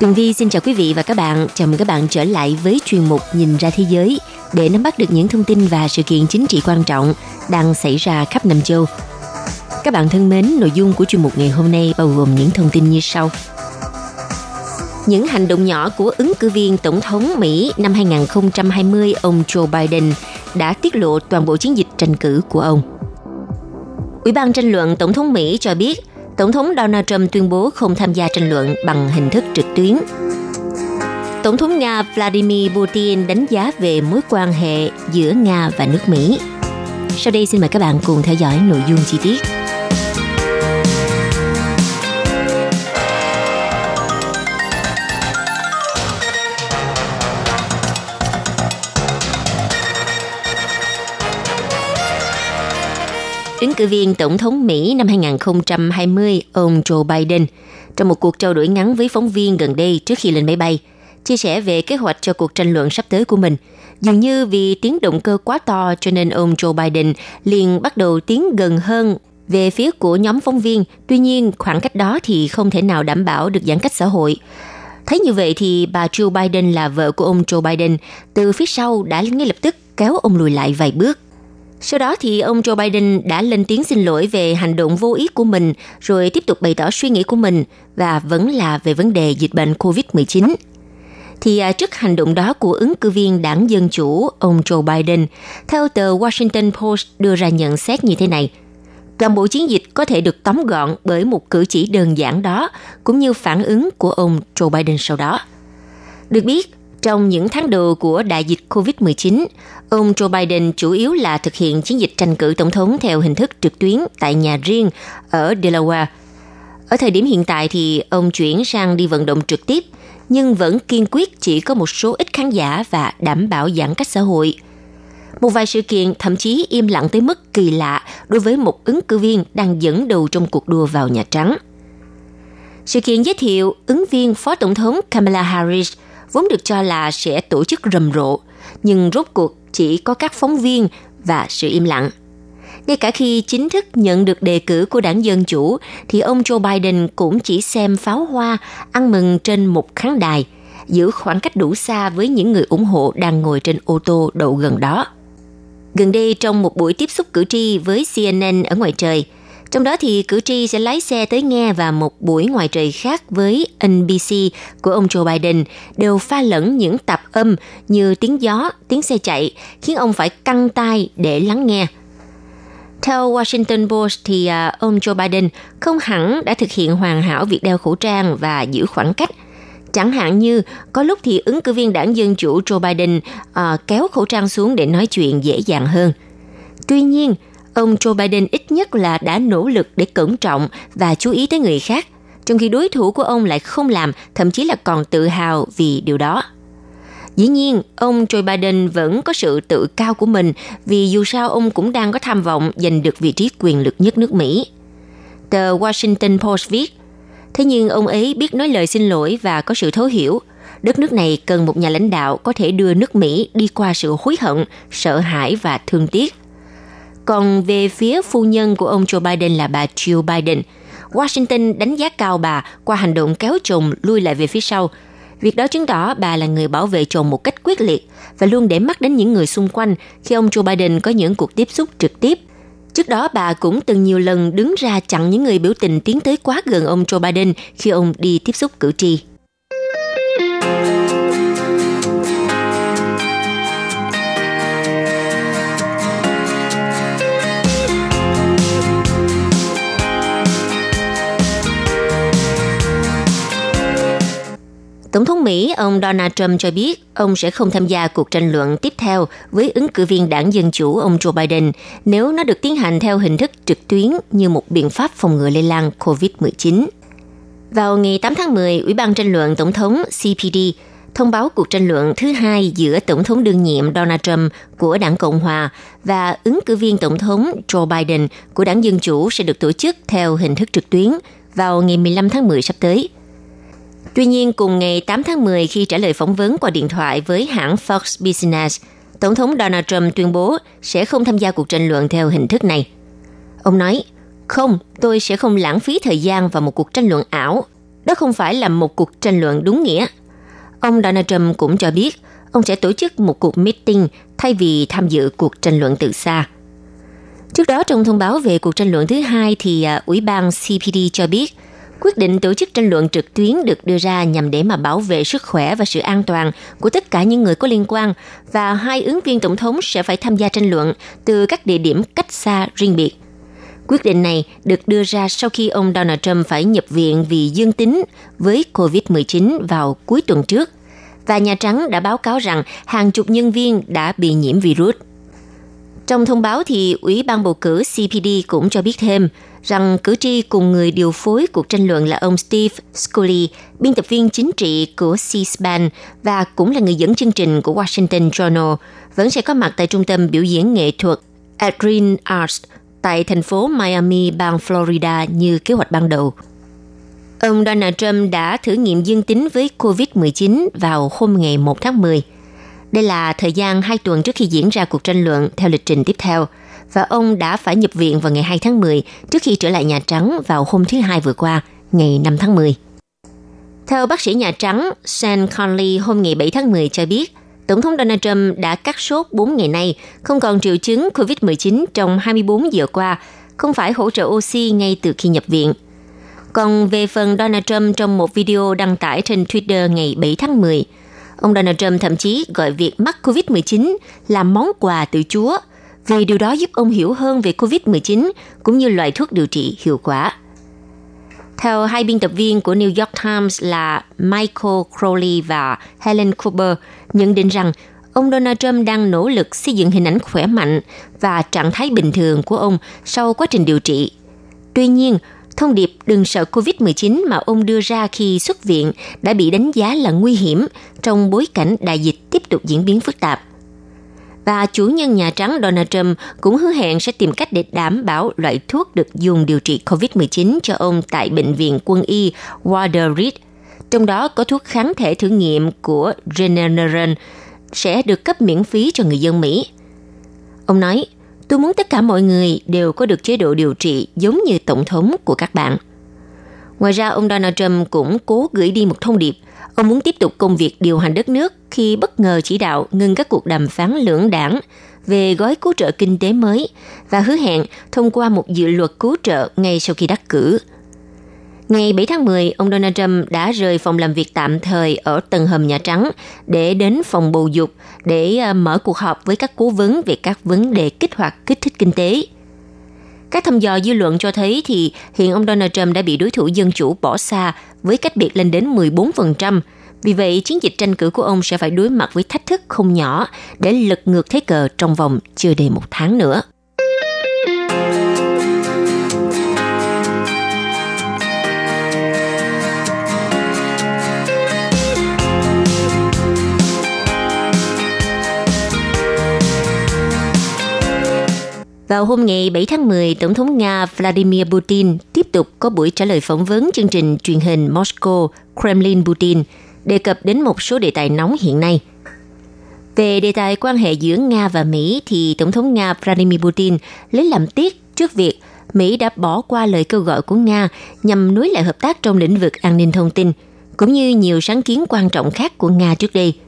Tường Vi xin chào quý vị và các bạn. Chào mừng các bạn trở lại với chuyên mục Nhìn ra thế giới để nắm bắt được những thông tin và sự kiện chính trị quan trọng đang xảy ra khắp Nam châu. Các bạn thân mến, nội dung của chuyên mục ngày hôm nay bao gồm những thông tin như sau. Những hành động nhỏ của ứng cử viên Tổng thống Mỹ năm 2020 ông Joe Biden đã tiết lộ toàn bộ chiến dịch tranh cử của ông. Ủy ban tranh luận Tổng thống Mỹ cho biết Tổng thống Donald Trump tuyên bố không tham gia tranh luận bằng hình thức trực tuyến. Tổng thống Nga Vladimir Putin đánh giá về mối quan hệ giữa Nga và nước Mỹ. Sau đây xin mời các bạn cùng theo dõi nội dung chi tiết. Ứng cử viên Tổng thống Mỹ năm 2020, ông Joe Biden, trong một cuộc trao đổi ngắn với phóng viên gần đây trước khi lên máy bay, chia sẻ về kế hoạch cho cuộc tranh luận sắp tới của mình. Dường như vì tiếng động cơ quá to cho nên ông Joe Biden liền bắt đầu tiến gần hơn về phía của nhóm phóng viên. Tuy nhiên, khoảng cách đó thì không thể nào đảm bảo được giãn cách xã hội. Thấy như vậy thì bà Joe Biden là vợ của ông Joe Biden từ phía sau đã ngay lập tức kéo ông lùi lại vài bước. Sau đó thì ông Joe Biden đã lên tiếng xin lỗi về hành động vô ý của mình, rồi tiếp tục bày tỏ suy nghĩ của mình và vẫn là về vấn đề dịch bệnh COVID-19. Thì à, trước hành động đó của ứng cử viên đảng Dân Chủ, ông Joe Biden, theo tờ Washington Post đưa ra nhận xét như thế này. Toàn bộ chiến dịch có thể được tóm gọn bởi một cử chỉ đơn giản đó, cũng như phản ứng của ông Joe Biden sau đó. Được biết, trong những tháng đầu của đại dịch COVID-19, ông Joe Biden chủ yếu là thực hiện chiến dịch tranh cử tổng thống theo hình thức trực tuyến tại nhà riêng ở Delaware. Ở thời điểm hiện tại thì ông chuyển sang đi vận động trực tiếp, nhưng vẫn kiên quyết chỉ có một số ít khán giả và đảm bảo giãn cách xã hội. Một vài sự kiện thậm chí im lặng tới mức kỳ lạ đối với một ứng cử viên đang dẫn đầu trong cuộc đua vào Nhà Trắng. Sự kiện giới thiệu ứng viên Phó Tổng thống Kamala Harris – vốn được cho là sẽ tổ chức rầm rộ, nhưng rốt cuộc chỉ có các phóng viên và sự im lặng. Ngay cả khi chính thức nhận được đề cử của đảng Dân Chủ, thì ông Joe Biden cũng chỉ xem pháo hoa, ăn mừng trên một khán đài, giữ khoảng cách đủ xa với những người ủng hộ đang ngồi trên ô tô đậu gần đó. Gần đây, trong một buổi tiếp xúc cử tri với CNN ở ngoài trời, trong đó thì cử tri sẽ lái xe tới nghe và một buổi ngoài trời khác với NBC của ông Joe Biden đều pha lẫn những tạp âm như tiếng gió, tiếng xe chạy, khiến ông phải căng tai để lắng nghe. Theo Washington Post thì à, ông Joe Biden không hẳn đã thực hiện hoàn hảo việc đeo khẩu trang và giữ khoảng cách. Chẳng hạn như có lúc thì ứng cử viên đảng Dân Chủ Joe Biden uh, kéo khẩu trang xuống để nói chuyện dễ dàng hơn. Tuy nhiên, ông Joe Biden ít nhất là đã nỗ lực để cẩn trọng và chú ý tới người khác, trong khi đối thủ của ông lại không làm, thậm chí là còn tự hào vì điều đó. Dĩ nhiên, ông Joe Biden vẫn có sự tự cao của mình vì dù sao ông cũng đang có tham vọng giành được vị trí quyền lực nhất nước Mỹ. Tờ Washington Post viết, thế nhưng ông ấy biết nói lời xin lỗi và có sự thấu hiểu. Đất nước này cần một nhà lãnh đạo có thể đưa nước Mỹ đi qua sự hối hận, sợ hãi và thương tiếc – còn về phía phu nhân của ông Joe Biden là bà Jill Biden, Washington đánh giá cao bà qua hành động kéo chồng lui lại về phía sau. Việc đó chứng tỏ bà là người bảo vệ chồng một cách quyết liệt và luôn để mắt đến những người xung quanh khi ông Joe Biden có những cuộc tiếp xúc trực tiếp. Trước đó bà cũng từng nhiều lần đứng ra chặn những người biểu tình tiến tới quá gần ông Joe Biden khi ông đi tiếp xúc cử tri. Mỹ ông Donald Trump cho biết ông sẽ không tham gia cuộc tranh luận tiếp theo với ứng cử viên đảng Dân Chủ ông Joe Biden nếu nó được tiến hành theo hình thức trực tuyến như một biện pháp phòng ngừa lây lan COVID-19. Vào ngày 8 tháng 10, Ủy ban tranh luận Tổng thống CPD thông báo cuộc tranh luận thứ hai giữa Tổng thống đương nhiệm Donald Trump của đảng Cộng Hòa và ứng cử viên Tổng thống Joe Biden của đảng Dân Chủ sẽ được tổ chức theo hình thức trực tuyến vào ngày 15 tháng 10 sắp tới. Tuy nhiên, cùng ngày 8 tháng 10 khi trả lời phỏng vấn qua điện thoại với hãng Fox Business, Tổng thống Donald Trump tuyên bố sẽ không tham gia cuộc tranh luận theo hình thức này. Ông nói, không, tôi sẽ không lãng phí thời gian vào một cuộc tranh luận ảo. Đó không phải là một cuộc tranh luận đúng nghĩa. Ông Donald Trump cũng cho biết ông sẽ tổ chức một cuộc meeting thay vì tham dự cuộc tranh luận từ xa. Trước đó trong thông báo về cuộc tranh luận thứ hai thì à, Ủy ban CPD cho biết quyết định tổ chức tranh luận trực tuyến được đưa ra nhằm để mà bảo vệ sức khỏe và sự an toàn của tất cả những người có liên quan, và hai ứng viên tổng thống sẽ phải tham gia tranh luận từ các địa điểm cách xa riêng biệt. Quyết định này được đưa ra sau khi ông Donald Trump phải nhập viện vì dương tính với COVID-19 vào cuối tuần trước, và Nhà Trắng đã báo cáo rằng hàng chục nhân viên đã bị nhiễm virus. Trong thông báo thì Ủy ban bầu cử CPD cũng cho biết thêm rằng cử tri cùng người điều phối cuộc tranh luận là ông Steve Scully, biên tập viên chính trị của C-SPAN và cũng là người dẫn chương trình của Washington Journal, vẫn sẽ có mặt tại trung tâm biểu diễn nghệ thuật Adrian Arts tại thành phố Miami, bang Florida như kế hoạch ban đầu. Ông Donald Trump đã thử nghiệm dương tính với COVID-19 vào hôm ngày 1 tháng 10. Đây là thời gian 2 tuần trước khi diễn ra cuộc tranh luận theo lịch trình tiếp theo, và ông đã phải nhập viện vào ngày 2 tháng 10 trước khi trở lại Nhà Trắng vào hôm thứ Hai vừa qua, ngày 5 tháng 10. Theo bác sĩ Nhà Trắng, Sean Conley hôm ngày 7 tháng 10 cho biết, Tổng thống Donald Trump đã cắt sốt 4 ngày nay, không còn triệu chứng COVID-19 trong 24 giờ qua, không phải hỗ trợ oxy ngay từ khi nhập viện. Còn về phần Donald Trump trong một video đăng tải trên Twitter ngày 7 tháng 10, ông Donald Trump thậm chí gọi việc mắc COVID-19 là món quà từ Chúa, vì điều đó giúp ông hiểu hơn về COVID-19 cũng như loại thuốc điều trị hiệu quả. Theo hai biên tập viên của New York Times là Michael Crowley và Helen Cooper nhận định rằng ông Donald Trump đang nỗ lực xây dựng hình ảnh khỏe mạnh và trạng thái bình thường của ông sau quá trình điều trị. Tuy nhiên, thông điệp đừng sợ COVID-19 mà ông đưa ra khi xuất viện đã bị đánh giá là nguy hiểm trong bối cảnh đại dịch tiếp tục diễn biến phức tạp – và chủ nhân Nhà Trắng Donald Trump cũng hứa hẹn sẽ tìm cách để đảm bảo loại thuốc được dùng điều trị COVID-19 cho ông tại Bệnh viện quân y Walter Reed. Trong đó có thuốc kháng thể thử nghiệm của Regeneron sẽ được cấp miễn phí cho người dân Mỹ. Ông nói, tôi muốn tất cả mọi người đều có được chế độ điều trị giống như tổng thống của các bạn. Ngoài ra, ông Donald Trump cũng cố gửi đi một thông điệp Ông muốn tiếp tục công việc điều hành đất nước khi bất ngờ chỉ đạo ngừng các cuộc đàm phán lưỡng đảng về gói cứu trợ kinh tế mới và hứa hẹn thông qua một dự luật cứu trợ ngay sau khi đắc cử. Ngày 7 tháng 10, ông Donald Trump đã rời phòng làm việc tạm thời ở tầng hầm Nhà Trắng để đến phòng bầu dục để à, mở cuộc họp với các cố vấn về các vấn đề kích hoạt kích thích kinh tế. Các thăm dò dư luận cho thấy thì hiện ông Donald Trump đã bị đối thủ dân chủ bỏ xa với cách biệt lên đến 14%. Vì vậy, chiến dịch tranh cử của ông sẽ phải đối mặt với thách thức không nhỏ để lật ngược thế cờ trong vòng chưa đầy một tháng nữa. Vào hôm ngày 7 tháng 10, Tổng thống Nga Vladimir Putin tiếp tục có buổi trả lời phỏng vấn chương trình truyền hình Moscow Kremlin Putin đề cập đến một số đề tài nóng hiện nay. Về đề tài quan hệ giữa Nga và Mỹ thì Tổng thống Nga Vladimir Putin lấy làm tiếc trước việc Mỹ đã bỏ qua lời kêu gọi của Nga nhằm nối lại hợp tác trong lĩnh vực an ninh thông tin, cũng như nhiều sáng kiến quan trọng khác của Nga trước đây –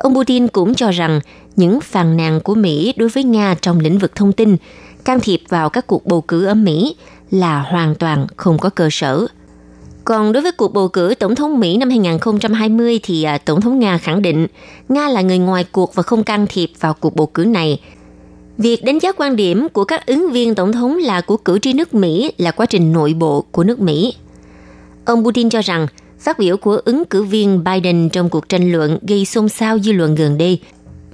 Ông Putin cũng cho rằng những phàn nàn của Mỹ đối với Nga trong lĩnh vực thông tin, can thiệp vào các cuộc bầu cử ở Mỹ là hoàn toàn không có cơ sở. Còn đối với cuộc bầu cử tổng thống Mỹ năm 2020 thì à, tổng thống Nga khẳng định Nga là người ngoài cuộc và không can thiệp vào cuộc bầu cử này. Việc đánh giá quan điểm của các ứng viên tổng thống là của cử tri nước Mỹ là quá trình nội bộ của nước Mỹ. Ông Putin cho rằng Phát biểu của ứng cử viên Biden trong cuộc tranh luận gây xôn xao dư luận gần đây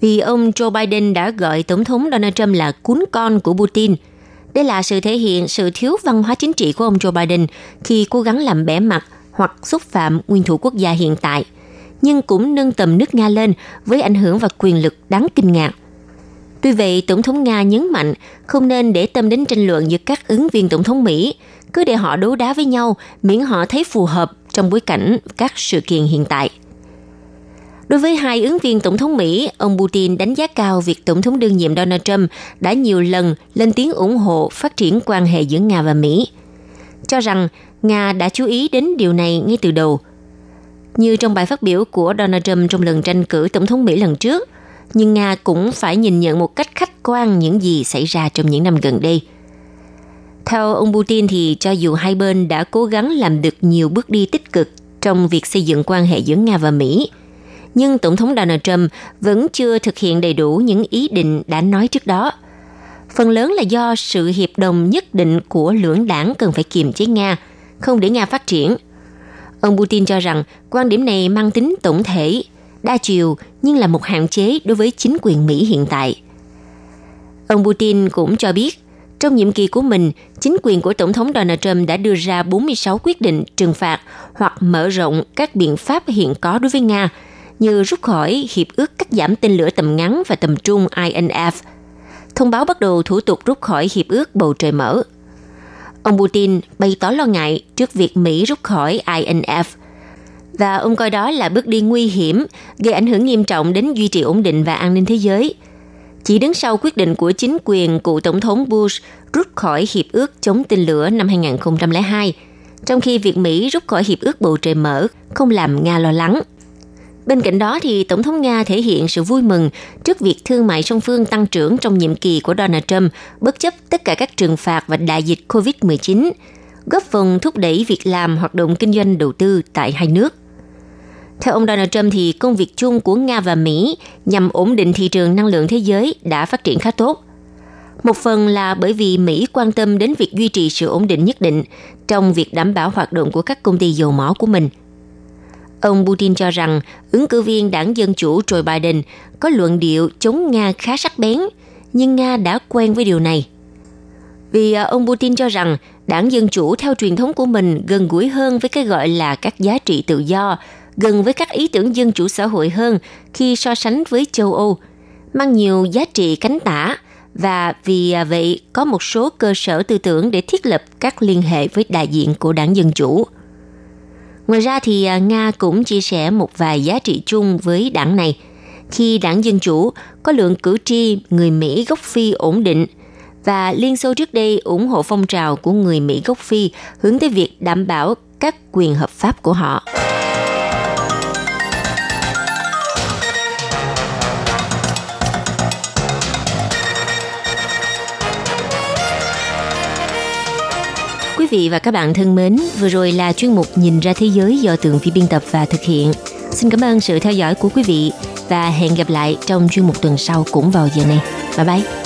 vì ông Joe Biden đã gọi Tổng thống Donald Trump là cún con của Putin. Đây là sự thể hiện sự thiếu văn hóa chính trị của ông Joe Biden khi cố gắng làm bẻ mặt hoặc xúc phạm nguyên thủ quốc gia hiện tại, nhưng cũng nâng tầm nước Nga lên với ảnh hưởng và quyền lực đáng kinh ngạc. Tuy vậy, Tổng thống Nga nhấn mạnh không nên để tâm đến tranh luận giữa các ứng viên Tổng thống Mỹ, cứ để họ đấu đá với nhau miễn họ thấy phù hợp trong bối cảnh các sự kiện hiện tại. Đối với hai ứng viên tổng thống Mỹ, ông Putin đánh giá cao việc tổng thống đương nhiệm Donald Trump đã nhiều lần lên tiếng ủng hộ phát triển quan hệ giữa Nga và Mỹ, cho rằng Nga đã chú ý đến điều này ngay từ đầu. Như trong bài phát biểu của Donald Trump trong lần tranh cử tổng thống Mỹ lần trước, nhưng Nga cũng phải nhìn nhận một cách khách quan những gì xảy ra trong những năm gần đây. Theo ông Putin thì cho dù hai bên đã cố gắng làm được nhiều bước đi tích cực trong việc xây dựng quan hệ giữa Nga và Mỹ, nhưng Tổng thống Donald Trump vẫn chưa thực hiện đầy đủ những ý định đã nói trước đó. Phần lớn là do sự hiệp đồng nhất định của lưỡng đảng cần phải kiềm chế Nga, không để Nga phát triển. Ông Putin cho rằng quan điểm này mang tính tổng thể, đa chiều nhưng là một hạn chế đối với chính quyền Mỹ hiện tại. Ông Putin cũng cho biết, trong nhiệm kỳ của mình, chính quyền của Tổng thống Donald Trump đã đưa ra 46 quyết định trừng phạt hoặc mở rộng các biện pháp hiện có đối với Nga – như rút khỏi Hiệp ước cắt giảm tên lửa tầm ngắn và tầm trung INF, thông báo bắt đầu thủ tục rút khỏi Hiệp ước bầu trời mở. Ông Putin bày tỏ lo ngại trước việc Mỹ rút khỏi INF và ông coi đó là bước đi nguy hiểm, gây ảnh hưởng nghiêm trọng đến duy trì ổn định và an ninh thế giới. Chỉ đứng sau quyết định của chính quyền cựu Tổng thống Bush rút khỏi Hiệp ước chống tên lửa năm 2002, trong khi việc Mỹ rút khỏi Hiệp ước bầu trời mở không làm Nga lo lắng – Bên cạnh đó thì Tổng thống Nga thể hiện sự vui mừng trước việc thương mại song phương tăng trưởng trong nhiệm kỳ của Donald Trump, bất chấp tất cả các trừng phạt và đại dịch COVID-19, góp phần thúc đẩy việc làm hoạt động kinh doanh đầu tư tại hai nước. Theo ông Donald Trump thì công việc chung của Nga và Mỹ nhằm ổn định thị trường năng lượng thế giới đã phát triển khá tốt. Một phần là bởi vì Mỹ quan tâm đến việc duy trì sự ổn định nhất định trong việc đảm bảo hoạt động của các công ty dầu mỏ của mình – Ông Putin cho rằng ứng cử viên đảng Dân Chủ Joe Biden có luận điệu chống Nga khá sắc bén, nhưng Nga đã quen với điều này. Vì à, ông Putin cho rằng đảng Dân Chủ theo truyền thống của mình gần gũi hơn với cái gọi là các giá trị tự do, gần với các ý tưởng dân chủ xã hội hơn khi so sánh với châu Âu, mang nhiều giá trị cánh tả và vì à, vậy có một số cơ sở tư tưởng để thiết lập các liên hệ với đại diện của đảng Dân Chủ. Ngoài ra thì à, Nga cũng chia sẻ một vài giá trị chung với đảng này. Khi đảng Dân Chủ có lượng cử tri người Mỹ gốc Phi ổn định và Liên Xô trước đây ủng hộ phong trào của người Mỹ gốc Phi hướng tới việc đảm bảo các quyền hợp pháp của họ. Quý vị và các bạn thân mến, vừa rồi là chuyên mục Nhìn ra thế giới do Tường Vi biên tập và thực hiện. Xin cảm ơn sự theo dõi của quý vị và hẹn gặp lại trong chuyên mục tuần sau cũng vào giờ này. Bye bye!